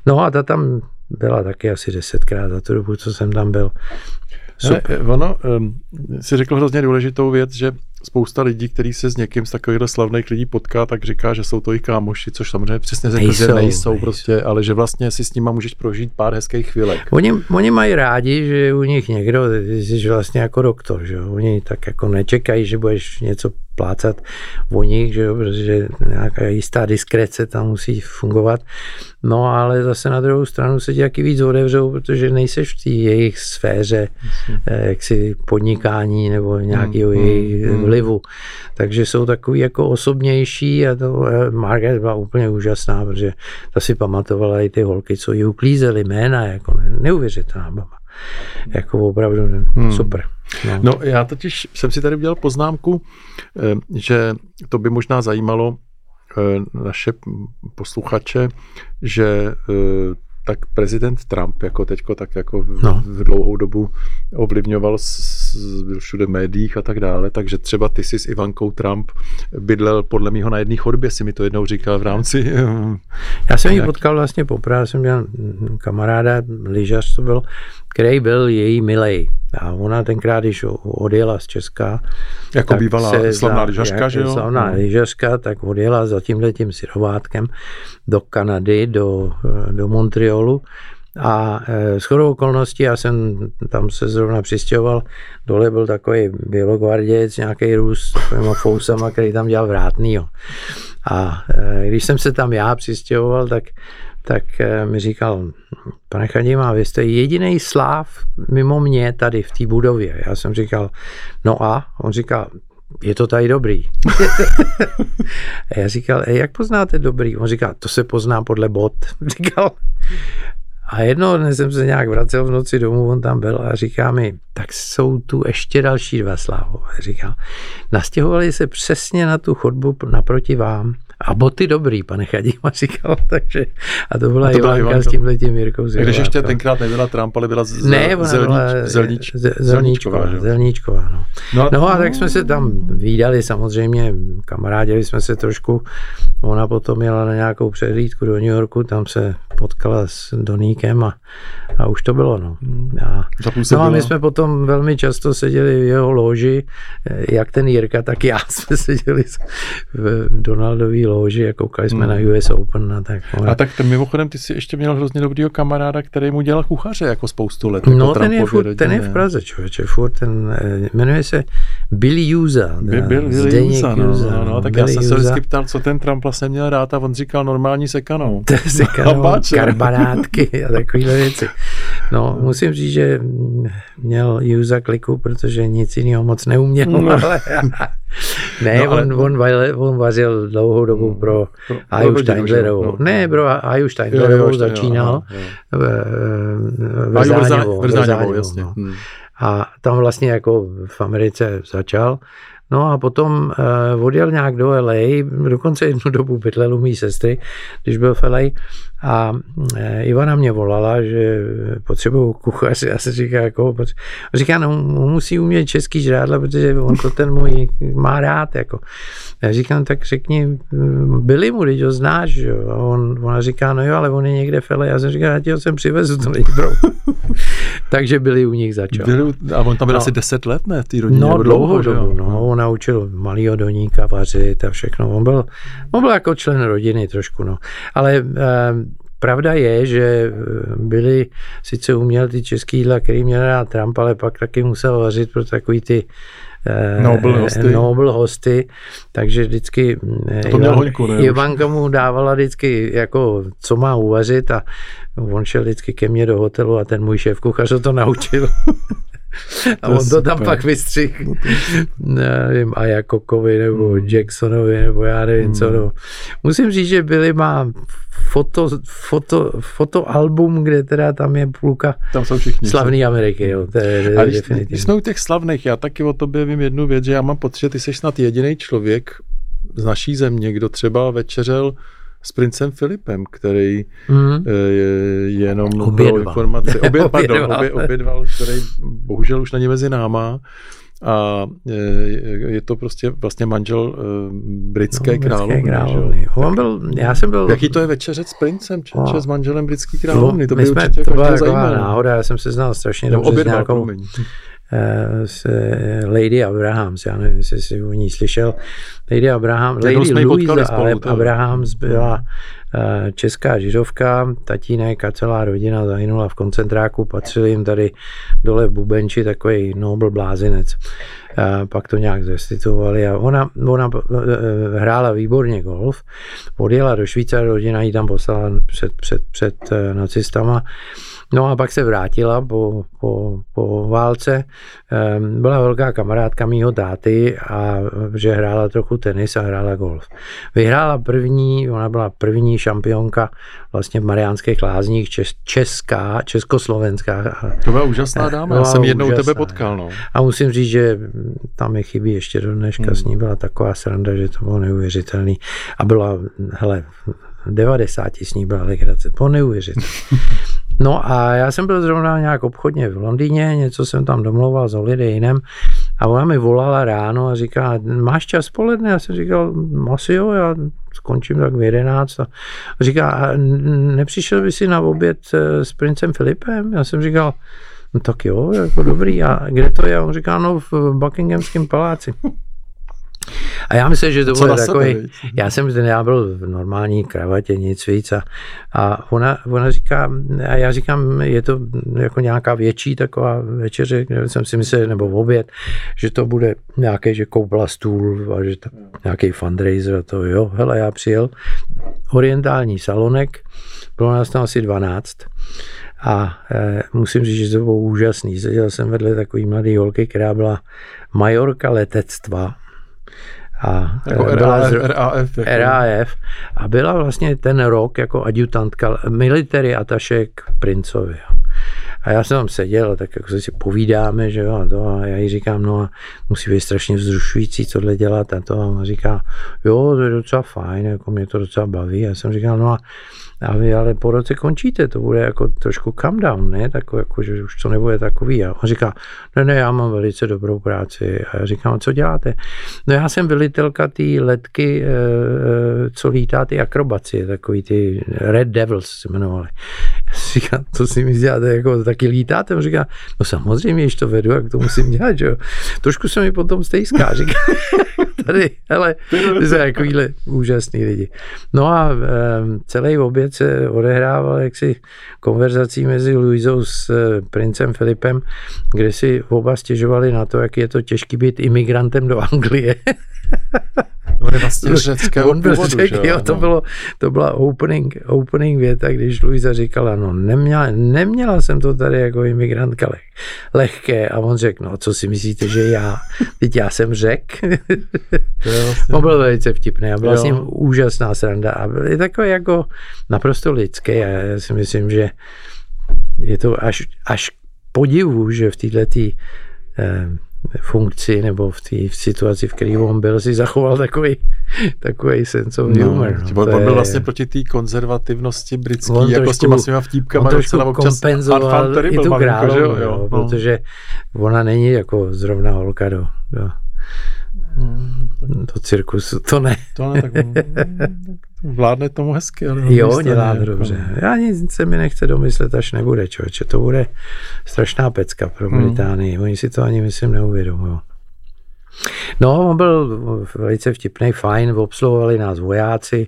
No a ta tam byla taky asi desetkrát za tu dobu, co jsem tam byl. Super. Ne, ono, um, si řekl hrozně důležitou věc, že spousta lidí, který se s někým z takových slavných lidí potká, tak říká, že jsou to i kámoši, což samozřejmě přesně řekl, nejsou, že nejsou, nejsou, prostě, ale že vlastně si s nima můžeš prožít pár hezkých chvílek. Oni, oni mají rádi, že u nich někdo, jsi vlastně jako doktor, že oni tak jako nečekají, že budeš něco plácat o nich, že jo, protože nějaká jistá diskrece tam musí fungovat. No ale zase na druhou stranu se ti taky víc otevřou, protože nejseš v té jejich sféře eh, jaksi podnikání nebo nějakého hmm, jejich hmm, vlivu. Takže jsou takový jako osobnější a to eh, Margaret byla úplně úžasná, protože ta si pamatovala i ty holky, co ji uklízely jména, jako neuvěřitelná baba. Jako opravdu hmm. super. No. no já totiž jsem si tady udělal poznámku, eh, že to by možná zajímalo eh, naše posluchače, že tak prezident Trump jako teďko tak jako no. v dlouhou dobu ovlivňoval byl všude v médiích a tak dále, takže třeba ty jsi s Ivankou Trump bydlel podle mého na jedné chodbě, si mi to jednou říkal v rámci... Já jsem ji potkal vlastně poprvé, jsem měl kamaráda, lyžař to byl, který byl její milej. A ona tenkrát, když odjela z Česka... Jako bývala slavná lyžařka, že jo? Slavná no. lyžařka, tak odjela za tímhle tím syrovátkem do Kanady, do, do Montrealu a e, s chodou okolností, já jsem tam se zrovna přistěhoval, dole byl takový bělogvarděc, nějaký Rus s takovýma fousama, který tam dělal vrátný. A e, když jsem se tam já přistěhoval, tak, tak e, mi říkal, pane Chadima, vy jste jediný sláv mimo mě tady v té budově. Já jsem říkal, no a? On říkal, je to tady dobrý. a já říkal, e, jak poznáte dobrý? On říkal, to se pozná podle bot. Říkal, a jednoho dne jsem se nějak vracel v noci domů, on tam byl a říká mi, tak jsou tu ještě další dva slávové. Říkal, nastěhovali se přesně na tu chodbu naproti vám a boty dobrý, pane Chadíma říkal, takže a to byla, a to byla Ivanka, Ivanka s tímhle tím Jirkou Zirová. Když ještě tenkrát nebyla Trump, ale byla z, ne, ona zelníč, byla zelníč, zelníčková, zelníčková, no. No, no a tak jsme se tam výdali samozřejmě, kamarádili jsme se trošku, ona potom jela na nějakou přehlídku do New Yorku, tam se potkala s Doníkem a, a už to bylo, no. A, no a my jsme potom velmi často seděli v jeho loži, jak ten Jirka, tak já jsme seděli v Donaldový loži a koukali jsme hmm. na US Open. A tak, a tak ten, mimochodem, ty jsi ještě měl hrozně dobrýho kamaráda, který mu dělal kuchaře jako spoustu let. No, jako ten je, furt, ten je v Praze, člověče, furt ten, eh, jmenuje se Billy Juza. By, byl, Billy Juza, no, no, no, tak Billy já jsem se vždycky ptal, co ten Trump vlastně měl rád a on říkal normální sekanou. sekanou, karbanátky a takovéhle věci. No, musím říct, že měl Juza kliku, protože nic jiného moc neuměl, no. ale ne, no, ale on, on, on vařil dlouhou dobu hmm. pro, Aju Steindlerovou. No. Ne, pro Aju Steindlerovou začínal Vrzáňovou. Vrzáňovou, jasně. No. Hmm. A tam vlastně jako v Americe začal. No a potom uh, odjel nějak do LA, dokonce jednu dobu bydlel u mý sestry, když byl v LA a uh, Ivana mě volala, že potřebuju kuchaře. Já se říká, jako, říká, no musí umět český žrádla, protože on to ten můj má rád, jako. Já říkám, tak řekni, byli mu, když ho znáš, jo? A on, ona říká, no jo, ale on je někde LA. Já jsem říkal, já ti ho sem přivezu, to není Takže byli u nich začal. Byli, a on tam byl no. asi 10 let, ne, té rodině? No, dlouho dobu, no, on naučil malýho doníka vařit a všechno. On byl, on byl jako člen rodiny trošku, no. Ale Pravda je, že eh, byli, sice uměl ty český jídla, který měl rád Trump, ale pak taky musel vařit pro takový ty eh, Nobel hosty. Nobel hosty, takže vždycky to Ivan, hoňku, ne, Ivanka mu dávala vždycky jako, co má uvařit a on šel vždycky ke mně do hotelu a ten můj šéf kuchař to naučil. A on to tam pak vystřih, no nevím, a Jakokovi nebo hmm. Jacksonovi nebo já nevím hmm. co. No. Musím říct, že byli má foto, foto, fotoalbum, kde teda tam je půlka tam jsou všichni, slavný Ameriky. Jo, to je, a když, když jsme u těch slavných, já taky o tobě vím jednu věc, že já mám pocit, že ty jsi snad jediný člověk z naší země, kdo třeba večeřel s princem Filipem, který mm. je jenom obě pro informaci, obě, obě, pardon, obě, obě dva, který bohužel už není mezi náma, a je to prostě vlastně manžel britské no, královny. královny. On byl, já jsem byl... Jaký to je večeřet s princem, či, no. s manželem britský královny? To by určitě to byla taková náhoda, já jsem se znal strašně no, dobře s nějakou, Eh, eh, Lady Abrahams, já nevím, jestli jsi o ní slyšel. Lady Abraham, Lady Louisa ale Abrahams byla eh, česká židovka, tatínek a celá rodina zahynula v koncentráku, patřili jim tady dole v Bubenči takový Nobel blázinec. Pak to nějak zestituovali a ona, ona hrála výborně golf, odjela do Švýcara, rodina ji tam poslala před, před, před nacistama No a pak se vrátila po, po, po válce. Ehm, byla velká kamarádka mýho táty a že hrála trochu tenis a hrála golf. Vyhrála první, ona byla první šampionka vlastně v Mariánských lázních, čes, česká, československá. To byla úžasná dáma, já jsem jednou úžasná. tebe potkal. No. A musím říct, že tam mi chybí ještě do dneška hmm. s ní byla taková sranda, že to bylo neuvěřitelný. A byla, hele, 90 s ní byla legrace, to neuvěřitelné. No a já jsem byl zrovna nějak obchodně v Londýně, něco jsem tam domlouval s Holidaynem a ona mi volala ráno a říká, máš čas poledne? Já jsem říkal, asi jo, já skončím tak v 11. A říká, nepřišel by si na oběd eh, s princem Filipem? Já jsem říkal, no tak jo, jako dobrý. A kde to je? On říká, no v Buckinghamském paláci. A já myslím, že to bude takový, sebe, já jsem já byl v normální kravatě, nic víc a, a ona, ona říká, a já říkám, je to jako nějaká větší taková večeře, jsem si myslel, nebo v oběd, že to bude nějaký, že koupila stůl a že to, nějaký fundraiser a to jo, hele, já přijel, orientální salonek, bylo nás tam asi 12 a e, musím říct, že to bylo úžasný. Seděl jsem vedle takový mladý holky, která byla majorka letectva, a jako byla RAF, RAF, jako... RAF a byla vlastně ten rok jako adjutantka military ataše k princovi. A já jsem tam seděl, tak jako si povídáme, že jo, a, to, a já jí říkám, no a musí být strašně vzrušující tohle dělat a to. A ona říká, jo, to je docela fajn, jako mě to docela baví. A já jsem říkal, no a a vy ale po roce končíte, to bude jako trošku come down, ne? Tak jako, že už to nebude takový. A on říká, ne, ne, já mám velice dobrou práci. A já říkám, co děláte? No já jsem velitelka té letky, eh, eh, co lítá ty akrobacie, takový ty Red Devils se jmenovali. Já říkám, co si mi děláte, jako taky lítáte? On říká, no samozřejmě, když to vedu, jak to musím dělat, že jo. Trošku se mi potom stejská, říká, tady, hele, to jsou takovýhle úžasný lidi. No a um, celý oběd se odehrával jaksi konverzací mezi Luizou s eh, princem Filipem, kde si oba stěžovali na to, jak je to těžký být imigrantem do Anglie. On je vlastně řeckého On byl původu, řek, jo, jo, to, no. bylo, to byla opening, opening věta, když Luisa říkala, no neměla, neměla jsem to tady jako imigrantka leh, lehké. A on řekl, no co si myslíte, že já? Teď já jsem řek. vlastně... On byl velice vtipný a byla jo. s ním úžasná sranda. A byl takový jako naprosto lidský a já si myslím, že je to až, až podivu, že v této eh, funkci nebo v té situaci, v které on byl, si zachoval takový, takový sense of no, humor. No, on, on byl je... vlastně proti té konzervativnosti britský, on jako trošku, s těma svýma vtípkama on docela občas kompenzoval i tu královnu, jo, jo, no. protože ona není jako zrovna holka do, do do cirkusu, to ne. To ne, tak vládne tomu hezky. Ale jo, dělá jako... dobře. Já nic se mi nechce domyslet, až nebude, člověče. To bude strašná pecka pro hmm. Británii. Hmm. Oni si to ani, myslím, neuvědomují. No, on byl velice vtipný, fajn, obsluhovali nás vojáci,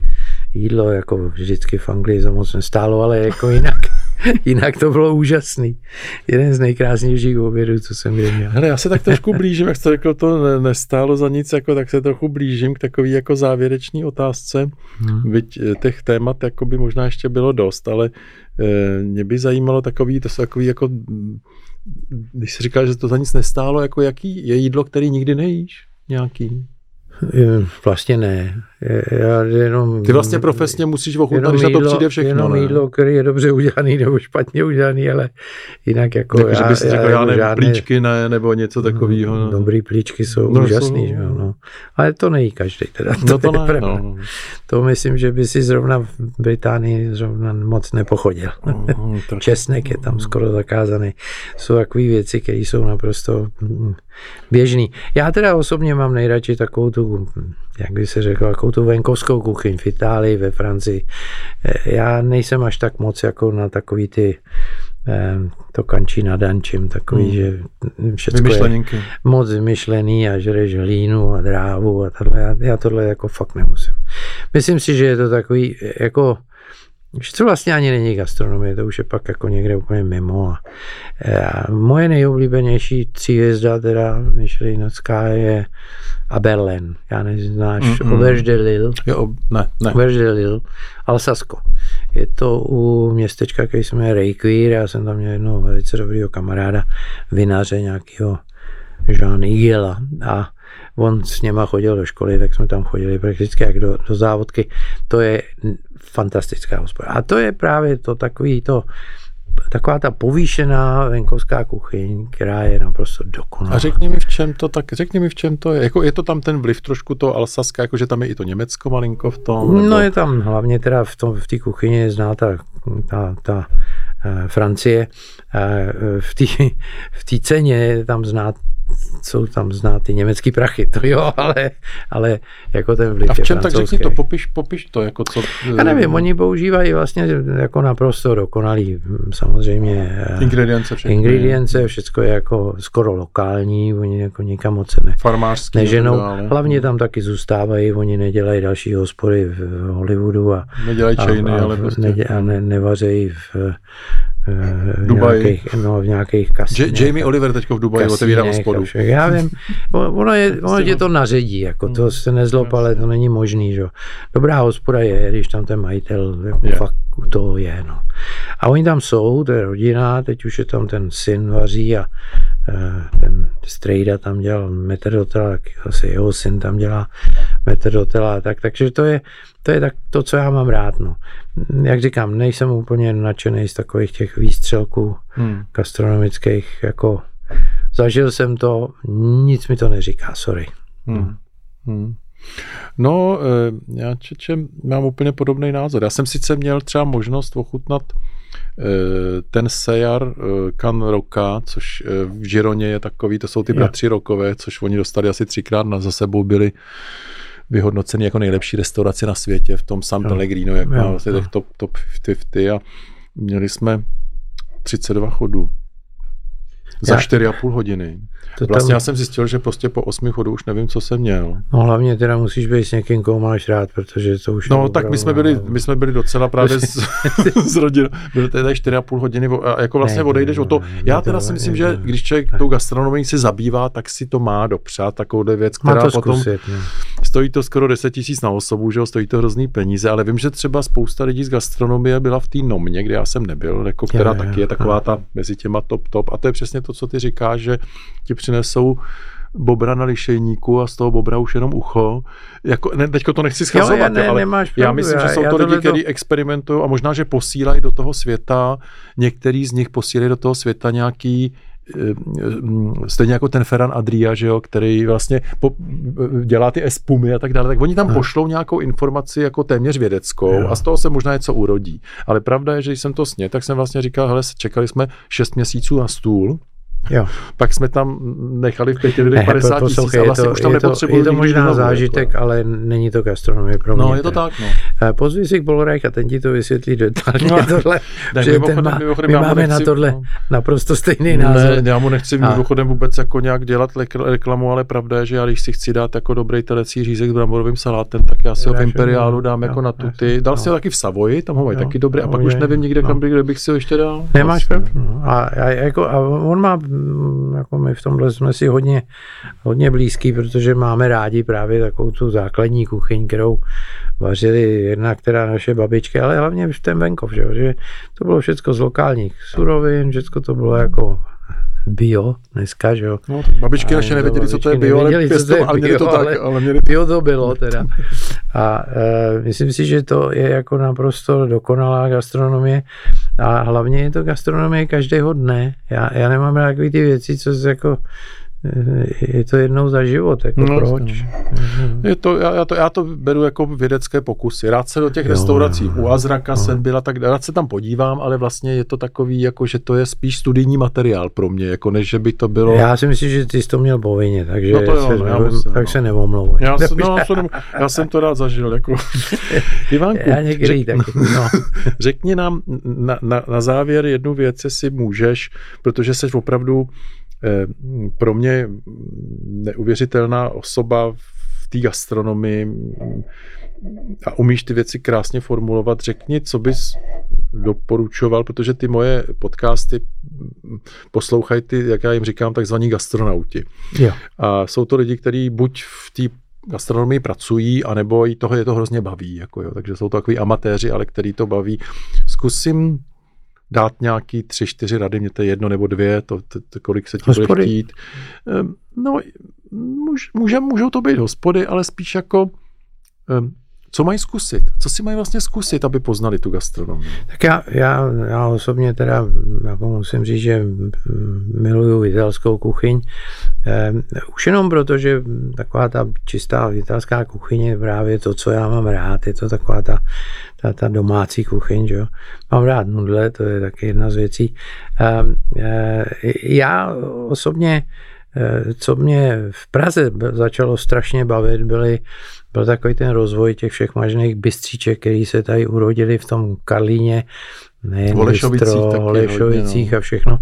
jídlo jako vždycky v Anglii za moc nestálo, ale jako jinak. Jinak to bylo úžasný. Jeden z nejkrásnějších obědů, co jsem kdy měl. Hele, já se tak trošku blížím, jak jste řekl, to nestálo za nic, jako, tak se trochu blížím k takové jako závěrečné otázce. Hmm. Byť eh, těch témat jako by možná ještě bylo dost, ale e, mě by zajímalo takový, to jsou takový jako, když jsi říkal, že to za nic nestálo, jako jaký je jídlo, který nikdy nejíš? Nějaký? Vlastně ne. Já jenom, Ty vlastně profesně musíš ochutnat, když na to přijde všechno. Jenom ne? jídlo, který je dobře udělaný nebo špatně udělaný, ale jinak jako tak, já, že bys já, řekl, já, já nevím, žádné, plíčky ne, nebo něco takového. No. Dobrý plíčky jsou No, úžasný, jsou- že jo, no. Ale to nejí každý teda. No to ne, pravda. no. To myslím, že by si zrovna v Británii zrovna moc nepochodil. Mm, tak- Česnek je tam skoro zakázaný. Jsou takové věci, které jsou naprosto mm, běžný. Já teda osobně mám nejradši takovou tu, jak by se řekl, takovou tu venkovskou kuchyň v Itálii, ve Francii. Eh, Já nejsem až tak moc jako na takový ty eh, to kančí na dančím, takový, Hmm. že všechno je moc vymyšlený a žereš hlínu a drávu a tohle. Já, já tohle jako fakt nemusím. Myslím si, že je to takový jako že to vlastně ani není gastronomie, to už je pak jako někde úplně mimo. A, a moje nejoblíbenější tříhvězda, teda Michelinovská, je Aberlen. Já neznáš, Mm, mm. Auberge de Lille. Jo, ne, ne. Alsasko. Je to u městečka, který se jmenuje Reykvír, já jsem tam měl jednoho velice dobrýho kamaráda, vinaře nějakého Jean Igela a on s něma chodil do školy, tak jsme tam chodili prakticky jak do, do závodky. To je fantastická hospoda. A to je právě to takový to, taková ta povýšená venkovská kuchyň, která je naprosto dokonalá. A řekni mi, v čem to tak, řekni mi, v čem to je. Jako, je to tam ten vliv trošku to Alsaska, jako že tam je i to Německo malinko v tom? Nebo... No je tam hlavně teda v tom v té kuchyni je zná ta, ta, ta eh, Francie. Eh, v té v té ceně je tam znát jsou tam znát ty německý prachy, to jo, ale, ale jako ten vliv A v čem, tak řekni to, popiš, popiš to, jako co... Já nevím, oni používají vlastně jako naprosto dokonalý, hm, samozřejmě eh, Ingredience všechny. ingredience, všechno je jako skoro lokální, oni jako nikam moc ne, Farmářský. neženou. a tak dále. Hlavně tam taky zůstávají, oni nedělají další hospody v Hollywoodu a Nedělají čejny, a, ale prostě... nedě, a ne, nevařejí v, eh, v, Dubaji. nějakých, no, v nějakých kasinech. Jamie Oliver teďko v Dubaji otevírá hospodu. Já vím, ono je, ono tě to naředí, jako Hmm. to se nezlob, ale to není možný, že? Dobrá hospoda je, když tam ten majitel jako Je. fakt u toho je, no. A oni tam jsou, to je rodina, teď už je tam ten syn vaří a eh, ten strejda tam dělal metrdotela, tak asi jeho syn tam dělá metrdotela a tak, takže to je, to je tak to, co já mám rád, no. Jak říkám, nejsem úplně nadšený z takových těch výstřelků Hmm. gastronomických, jako zažil jsem to, nic mi to neříká, sorry. Hmm. Hmm. No, eh, já čeče, mám úplně podobný názor. Já jsem sice měl třeba možnost ochutnat eh, ten Sejar eh, Kan Roka, což eh, v Žironě je takový, to jsou ty bratři Rokové, což oni dostali asi třikrát na za sebou byli vyhodnoceni jako nejlepší restaurace na světě v tom San. Pellegrino, jak Jo, má vlastně těch top, top 50 a měli jsme 32 chodů za Já- 4,5 hodiny. To Vlastně tam, já jsem zjistil, že prostě po 8 chodů už nevím, co jsem měl. no hlavně teda musíš být s někým, koho máš rád, protože to už je No, tak my jsme byli, my jsme byli docela právě s, s rodinou. Byly to tady 4,5 hodiny a jako vlastně Ne, odejdeš ne, o to. Já teda si myslím, ne, že když člověk tou gastronomií se zabývá, tak si to má dopřát, takovouhle věc, Má která to potom zkusit, no. Stojí to skoro 10 tisíc na osobu, že jo, stojí to hrozný peníze, ale vím, že třeba spousta lidí z gastronomie byla v té nomě, kde já jsem nebyl, jako která Jo, jo, taky je jo. taková ta mezi těma top top a to je přesně to, co ty říkáš, že ti přinesou bobra na lišejníku a z toho bobra už jenom ucho. Jako, ne, teďko to nechci Jo, schazovat, já ne, ale nemáš já pravdu, myslím, že já- jsou já to lidi, tohleto- kteří experimentují a možná, že posílají do toho světa, některý z nich posílají do toho světa nějaký stejně jako ten Ferran Adria, že jo, který vlastně po, dělá ty espumy a tak dále, tak oni tam Aha. pošlou nějakou informaci jako téměř vědeckou Jo. a z toho se možná něco urodí. Ale pravda je, že když jsem to sně, tak jsem vlastně říkal, hele, čekali jsme 6 měsíců na stůl, Jo. pak jsme tam nechali v pěti lidech Ne, 50 tisíc a vlastně to, už tam je to, je to možná zážitek, Jako. ale není to gastronomie pro mě. No, je to tak, no. Eh, Pozvi si k Polorajch a ten ti to vysvětlí detailně No. tohle, Ne, že mimochodem- má, mimochodem my máme na nechci- tohle no. naprosto stejný názor. Ne, já mu nechci A- mimochodem vůbec jako nějak dělat reklamu, ale pravda je, že já když si chci dát jako dobrý telecí řízek s bramborovým salátem, tak já si ho v Imperiálu dám jo, jako na tuty. Dal no. si ho taky v Savoji, tam ho mají taky dobrý, a no, pak už nevím nikde, no. kam bych, kde bych si ho ještě dal. Nemáš Vlastně. pravdu. no. A, a, jako, a on má, mm, jako my v tomhle jsme si hodně, hodně blízký, protože máme rádi právě takovou tu základní kuchyň, kterou vařili jedna, která naše babičky, ale hlavně v ten venkov, že, jo, že to bylo všechno z lokálních surovin, všechno to bylo jako bio dneska, že jo. No, babičky naše nevěděli, co to je bio, ale, pěsto, ale měli to tak, ale, měli... Bio to bylo teda. A e, myslím si, že to je jako naprosto dokonalá gastronomie a hlavně je to gastronomie každého dne. Já, já nemám takové ty věci, co se jako je to jednou za život, jako no, proč? No. Je to, já, já, to, já to beru jako vědecké pokusy. Rád se do těch jo, restaurací, jo, u Azraka jo. jsem byla, tak rád se tam podívám, ale vlastně je to takový, jako že to je spíš studijní materiál pro mě, jako než že by to bylo... Já si myslím, že ty jsi to měl povinně, takže no to jo, se, no, já musím, tak no. se nevomlouvej. Já, jsem, no, jsem, já jsem to rád zažil. Jako. Ivánku, já někdy řek, taky, no. řekni nám na, na, na závěr jednu věc, jestli můžeš, protože jsi opravdu pro mě neuvěřitelná osoba v té gastronomii a umíš ty věci krásně formulovat. Řekni, co bys doporučoval, protože ty moje podcasty poslouchají ty, jak já jim říkám, takzvaní gastronauti. Jo. A jsou to lidi, kteří buď v té gastronomii pracují, anebo i toho je to hrozně baví. Jako jo. Takže jsou to takový amatéři, ale který to baví. Zkusím dát nějaký tři, čtyři rady, mě to je jedno nebo dvě, to, to, to kolik se ti hospody. bude chtít. Ehm, no, můž, může, můžou to být hospody, ale spíš jako ehm, co mají zkusit? Co si mají vlastně zkusit, aby poznali tu gastronomii? Tak já, já, já osobně teda jako musím říct, že miluju italskou kuchyň. Eh, už jenom proto, že taková ta čistá italská kuchyň je právě to, co já mám rád. Je to taková ta, ta, ta domácí kuchyň. Že jo? Mám rád nudle, to je taky jedna z věcí. Eh, eh, já osobně Eh, co mě v Praze začalo strašně bavit, byly, byl takový ten rozvoj těch všech možných bystříček, který se tady urodili v tom Karlíně, nejen Holešovicích no. a všechno.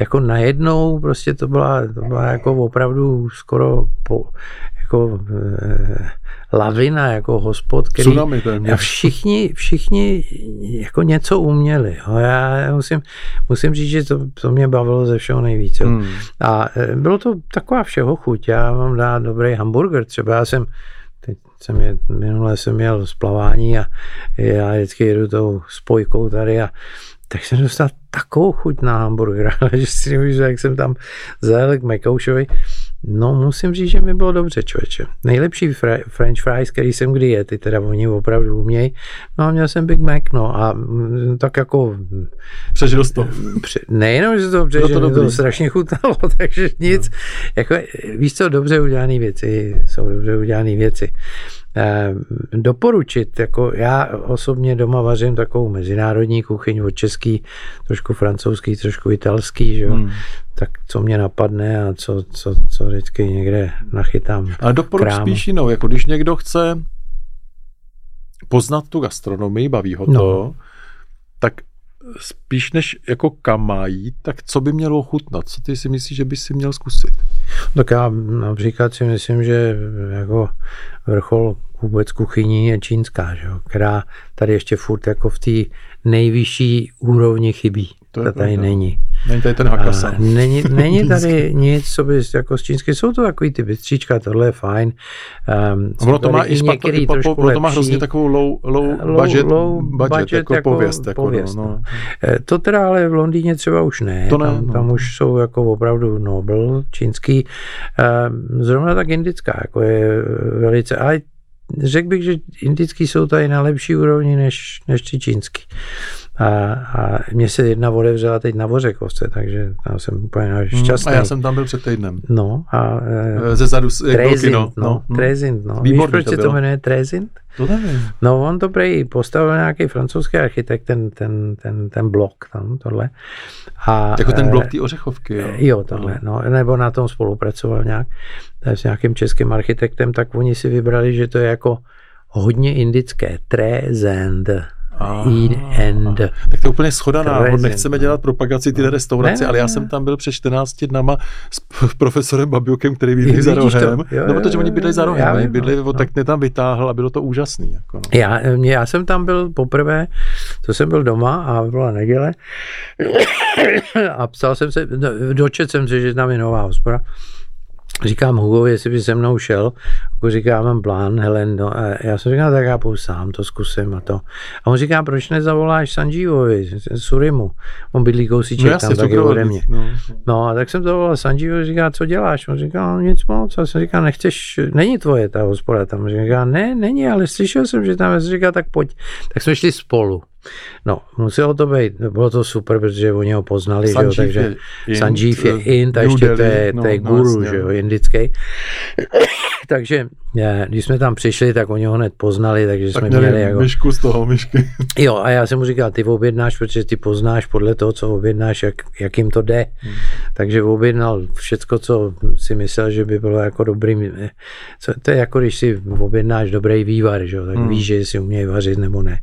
Jako najednou prostě to byla, to byla jako opravdu skoro po, jako eh, lavina, jako hospod, který Tsunami a všichni, všichni jako něco uměli. Jo. Já musím, musím říct, že to, to mě bavilo ze všeho nejvíc. Hmm. A eh, bylo to taková všeho chuť. Já mám dát dobrý hamburger. Třeba já jsem teď jsem je, minule jsem měl splavání a já vždycky jedu tou spojkou tady a tak jsem dostal takovou chuť na hamburger, že si nemůžu, jak jsem tam zajel k Mekoušovi, No, musím říct, že mi bylo dobře, člověče. Nejlepší fr- french fries, který jsem kdy je, ty teda oni opravdu umějí. No a měl jsem Big Mac, no a mm, tak jako... Přežil jsi to. Pře- nejenom, že to přežil, to, to strašně chutnalo, takže nic. No. Jako, víš co, dobře udělané věci, jsou dobře udělané věci. Eh, doporučit, jako já osobně doma vařím takovou mezinárodní kuchyň od český, trošku francouzský, trošku italský, že jo? Hmm. tak co mě napadne a co, co, co vždycky někde nachytám. Ale doporuč spíš jinou, jako když někdo chce poznat tu gastronomii, baví ho to, no. Spíš než jako kam má jít, tak co by mělo chutnat? Co ty si myslíš, že by si měl zkusit? Tak já například si myslím, že jako vrchol vůbec kuchyní je čínská, že jo, která tady ještě furt jako v té nejvyšší úrovni chybí. To, to tady pravda. není. Není tady ten Hakasa. Není, není tady nic, co by jako z čínské, jsou to takový ty bystříčka, tohle je fajn. Um, ono to má i špatný, ono to má hrozně takovou low, low, budget, low budget, budget jako, jako pověst. Jako, pověst no, no. Eh, to teda ale v Londýně třeba už ne. To ne tam, no. tam už jsou jako opravdu Nobel, čínský. Um, zrovna tak indická, jako je velice, ale řekl bych, že indický jsou tady na lepší úrovni než, než ty čínský. A, a mně se jedna otevřela teď na Vořekovce, takže tam jsem úplně šťastný. Hmm, a já jsem tam byl před týdnem. No a... E, Ze zadu, Trezint, no. no, no. Trezint, no. Víš, proč se to jmenuje Trezint? To nevím. No on to prej postavil nějaký francouzský architekt, ten, ten, ten, ten blok tam, tohle. A, jako ten blok té ořechovky, jo? Jo, tohle, no. no. Nebo na tom spolupracoval nějak s nějakým českým architektem, tak oni si vybrali, že to je jako hodně indické. Trezend. Eat and Tak to je úplně schoda náhod. Nechceme dělat propagaci té restaurace, ne, ale já jsem tam byl před 14 dnama s profesorem Babiukem, který bydlí za rohem. To, jo, no, protože oni bydli za rohem, oni bydli, no, tak mě tam vytáhl a bylo to úžasný. Jako no. já, já jsem tam byl poprvé, to jsem byl doma a byla neděle a psal jsem se, no, dočet jsem se, že tam je nová hospoda říkám Hugo, jestli by se mnou šel, Hugo říká, mám plán, Helen, no, a já jsem říkal, tak já půjdu sám, to zkusím a to. A on říká, proč nezavoláš Sanjivovi, Surimu, on bydlí kousíček no, tam taky ode mě. No. no. a tak jsem to volal Sanjivovi, říká, co děláš? On říká, no, nic moc, a jsem říkal, nechceš, není tvoje ta hospoda tam. Říká, ne, není, ale slyšel jsem, že tam, říká, tak pojď. Tak jsme šli spolu. No, muselo to být, bylo to super, protože oni ho poznali, že jo, takže je Sanjeev je Ind, a ještě to je, to je no, guru, no, že jo, indický. takže když jsme tam přišli, tak oni ho hned poznali, takže tak jsme měli jako... myšku z toho, myšky. jo, a já jsem mu říkal, ty objednáš, protože ty poznáš podle toho, co objednáš, jak, jak jim to jde. Hmm. Takže objednal všecko, co si myslel, že by bylo jako dobrý. Co, to je jako, když si objednáš dobrý vývar, že jo, tak hmm. víš, že si umějí vařit nebo ne.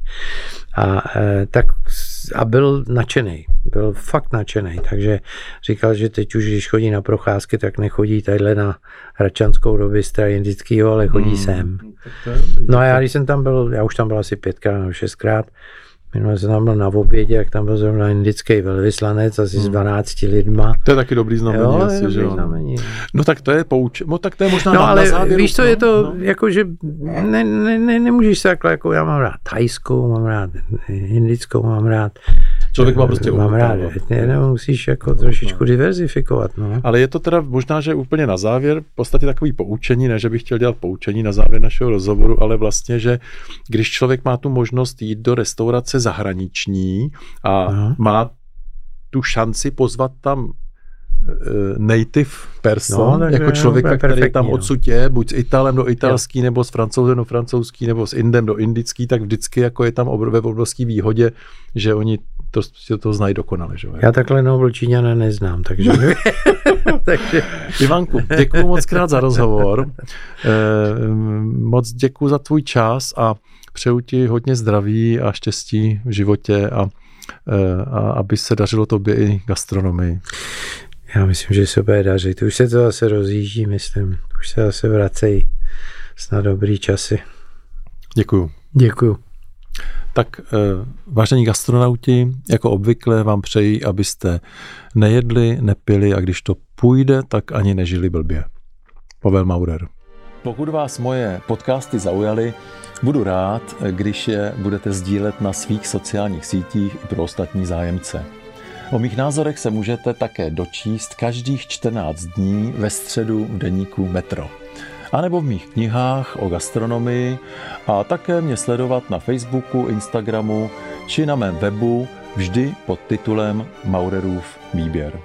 A, e, tak, a byl nadšený, byl fakt nadšený, takže říkal, že teď už, když chodí na procházky, tak nechodí tadyhle na Hračanskou do Bystra indickýho, ale chodí hmm. sem. No a já, když jsem tam byl, já už tam byl asi pětkrát nebo šestkrát, Minule jsem tam byl na obědě, jak tam byl zrovna indický velvyslanec, asi hmm. s 12 lidma. To je taky dobrý znamení, jo, asi, dobrý že jo. Znamení. No tak to je pouč, no tak to je možná No ale na závěru, víš co, je to no. jako, že ne, ne, ne, nemůžeš se takhle, jako já mám rád thajskou, mám rád indickou, mám rád Člověk má prostě Mám rád, ne, ne, musíš jako trošičku diverzifikovat. No. Ale je to teda možná, že úplně na závěr, v podstatě takový poučení, ne, že bych chtěl dělat poučení na závěr našeho rozhovoru, ale vlastně, že když člověk má tu možnost jít do restaurace zahraniční a no. má tu šanci pozvat tam eh, native person, no, jako člověka, který tam no. odsud je, buď s Italem do italský, jo. nebo s francouzem do francouzský, nebo s Indem do indický, tak vždycky jako je tam ve obrovské výhodě, že oni to, to, to znají dokonale. Že? Já takhle Nobel Číňana neznám, takže... takže... Ivanku, děkuji moc krát za rozhovor. Eh, moc děkuji za tvůj čas a přeju ti hodně zdraví a štěstí v životě a, eh, a aby se dařilo tobě i gastronomii. Já myslím, že se bude dařit. Už se to zase rozjíždí, myslím. Už se zase vracejí snad dobrý časy. Děkuju. Děkuju. Tak eh, vážení gastronauti, jako obvykle vám přeji, abyste nejedli, nepili a když to půjde, tak ani nežili blbě. Pavel Maurer. Pokud vás moje podcasty zaujaly, budu rád, když je budete sdílet na svých sociálních sítích i pro ostatní zájemce. O mých názorech se můžete také dočíst každých 14 dní ve středu v deníku Metro anebo v mých knihách o gastronomii a také mě sledovat na Facebooku, Instagramu či na mém webu vždy pod titulem Maurerův výběr.